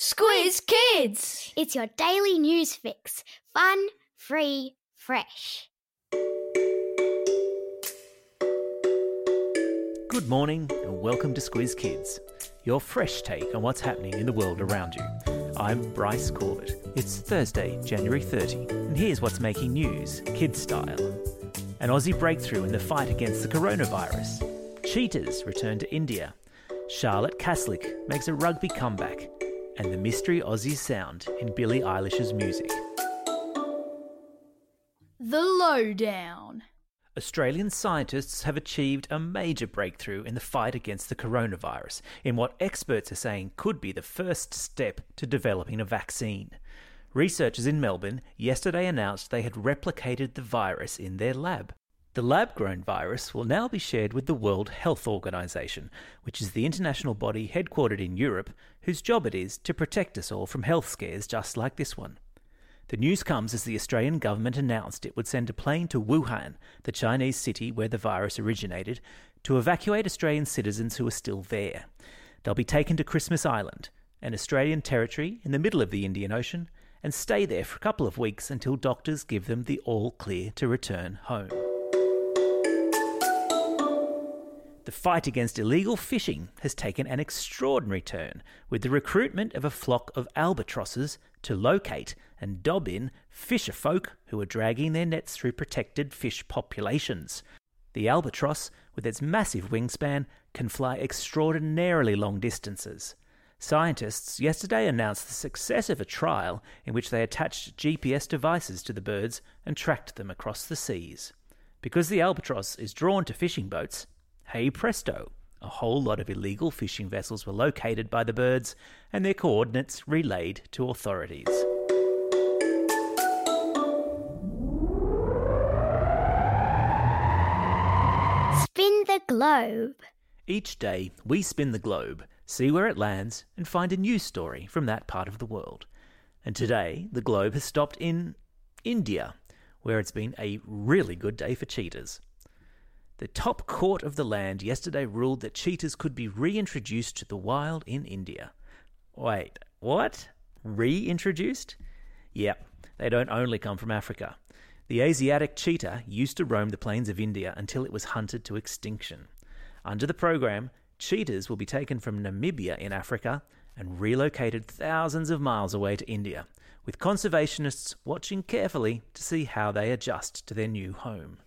Squiz Kids! It's your daily news fix. Fun, free, fresh. Good morning and welcome to Squiz Kids, your fresh take on what's happening in the world around you. I'm Bryce Corbett. It's Thursday, January 30, and here's what's making news, kid style. An Aussie breakthrough in the fight against the coronavirus. Cheetahs return to India. Charlotte Caslick makes a rugby comeback. And the mystery Aussie sound in Billie Eilish's music. The Lowdown. Australian scientists have achieved a major breakthrough in the fight against the coronavirus, in what experts are saying could be the first step to developing a vaccine. Researchers in Melbourne yesterday announced they had replicated the virus in their lab. The lab grown virus will now be shared with the World Health Organization, which is the international body headquartered in Europe whose job it is to protect us all from health scares just like this one. The news comes as the Australian government announced it would send a plane to Wuhan, the Chinese city where the virus originated, to evacuate Australian citizens who are still there. They'll be taken to Christmas Island, an Australian territory in the middle of the Indian Ocean, and stay there for a couple of weeks until doctors give them the all clear to return home. The fight against illegal fishing has taken an extraordinary turn with the recruitment of a flock of albatrosses to locate and dob in fisher folk who are dragging their nets through protected fish populations. The albatross, with its massive wingspan, can fly extraordinarily long distances. Scientists yesterday announced the success of a trial in which they attached GPS devices to the birds and tracked them across the seas. Because the albatross is drawn to fishing boats, hey presto, a whole lot of illegal fishing vessels were located by the birds and their coordinates relayed to authorities. Spin the globe. Each day, we spin the globe, see where it lands, and find a news story from that part of the world. And today, the globe has stopped in India, where it's been a really good day for cheetahs. The top court of the land yesterday ruled that cheetahs could be reintroduced to the wild in India. Wait, what? Reintroduced? Yep, they don't only come from Africa. The Asiatic cheetah used to roam the plains of India until it was hunted to extinction. Under the program, cheetahs will be taken from Namibia in Africa and relocated thousands of miles away to India, with conservationists watching carefully to see how they adjust to their new home.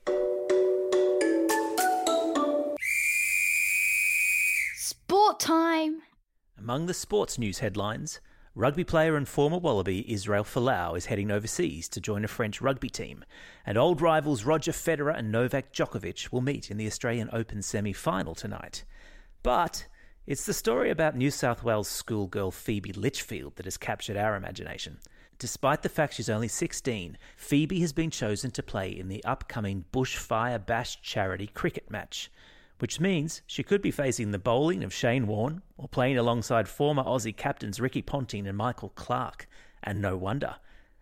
Among the sports news headlines, rugby player and former Wallaby Israel Folau is heading overseas to join a French rugby team, and old rivals Roger Federer and Novak Djokovic will meet in the Australian Open semi final tonight. But it's the story about New South Wales schoolgirl Phoebe Litchfield that has captured our imagination. Despite the fact she's only 16, Phoebe has been chosen to play in the upcoming Bushfire Bash charity cricket match which means she could be facing the bowling of Shane Warne or playing alongside former Aussie captains Ricky Ponting and Michael Clarke. And no wonder.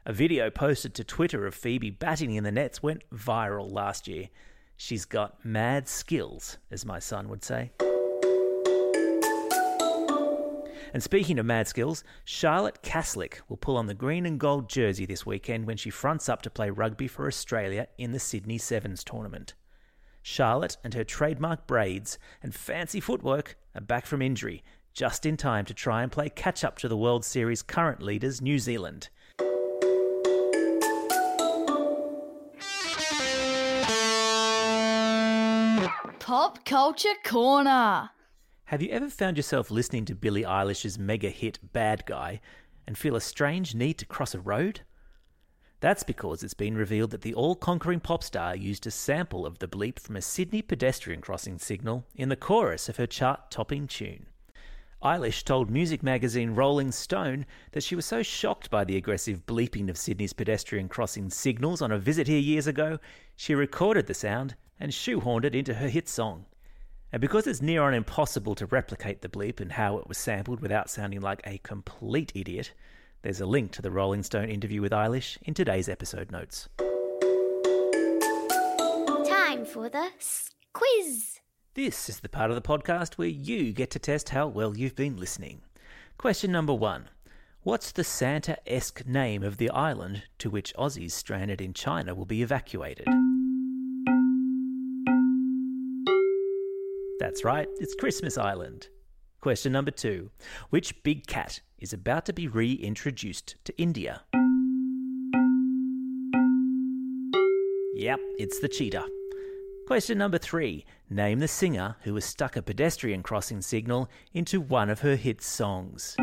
A video posted to Twitter of Phoebe batting in the nets went viral last year. She's got mad skills, as my son would say. And speaking of mad skills, Charlotte Caslick will pull on the green and gold jersey this weekend when she fronts up to play rugby for Australia in the Sydney Sevens tournament. Charlotte and her trademark braids and fancy footwork are back from injury, just in time to try and play catch up to the World Series current leaders, New Zealand. Pop Culture Corner. Have you ever found yourself listening to Billie Eilish's mega hit Bad Guy and feel a strange need to cross a road? That's because it's been revealed that the all conquering pop star used a sample of the bleep from a Sydney pedestrian crossing signal in the chorus of her chart topping tune. Eilish told music magazine Rolling Stone that she was so shocked by the aggressive bleeping of Sydney's pedestrian crossing signals on a visit here years ago, she recorded the sound and shoehorned it into her hit song. And because it's near on impossible to replicate the bleep and how it was sampled without sounding like a complete idiot, there's a link to the Rolling Stone interview with Eilish in today's episode notes. Time for the quiz. This is the part of the podcast where you get to test how well you've been listening. Question number one What's the Santa esque name of the island to which Aussies stranded in China will be evacuated? That's right, it's Christmas Island. Question number two Which big cat is about to be reintroduced to India? Yep, it's the cheetah. Question number three Name the singer who has stuck a pedestrian crossing signal into one of her hit songs.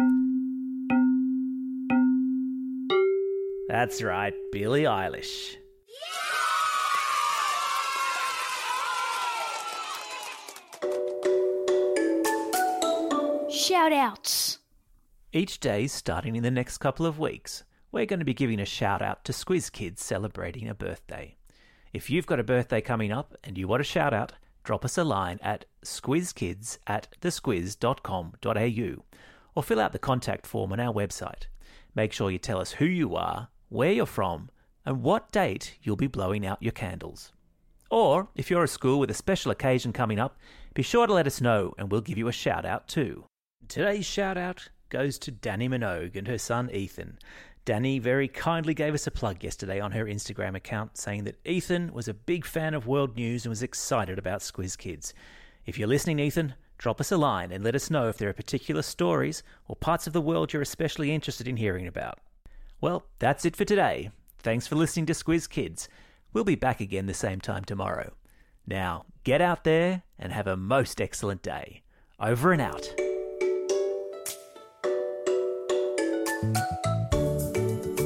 That's right, Billie Eilish. Shout outs. Each day, starting in the next couple of weeks, we're going to be giving a shout out to Squiz Kids celebrating a birthday. If you've got a birthday coming up and you want a shout out, drop us a line at squizkids at thesquiz.com.au or fill out the contact form on our website. Make sure you tell us who you are, where you're from, and what date you'll be blowing out your candles. Or, if you're a school with a special occasion coming up, be sure to let us know and we'll give you a shout out too. Today's shout out goes to Dannii Minogue and her son Ethan. Dannii very kindly gave us a plug yesterday on her Instagram account saying that Ethan was a big fan of world news and was excited about Squiz Kids. If you're listening, Ethan, drop us a line and let us know if there are particular stories or parts of the world you're especially interested in hearing about. Well, that's it for today. Thanks for listening to Squiz Kids. We'll be back again the same time tomorrow. Now, get out there and have a most excellent day. Over and out.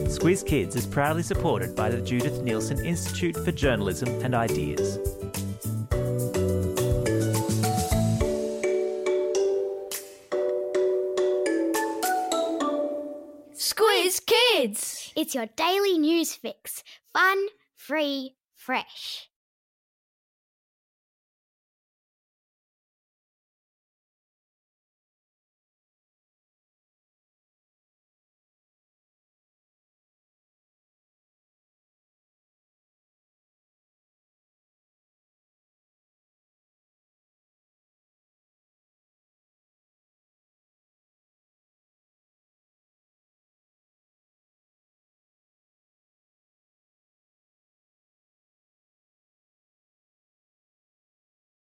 Squiz Kids is proudly supported by the Judith Neilson Institute for Journalism and Ideas. Squiz Kids. It's your daily news fix. Fun, free, fresh.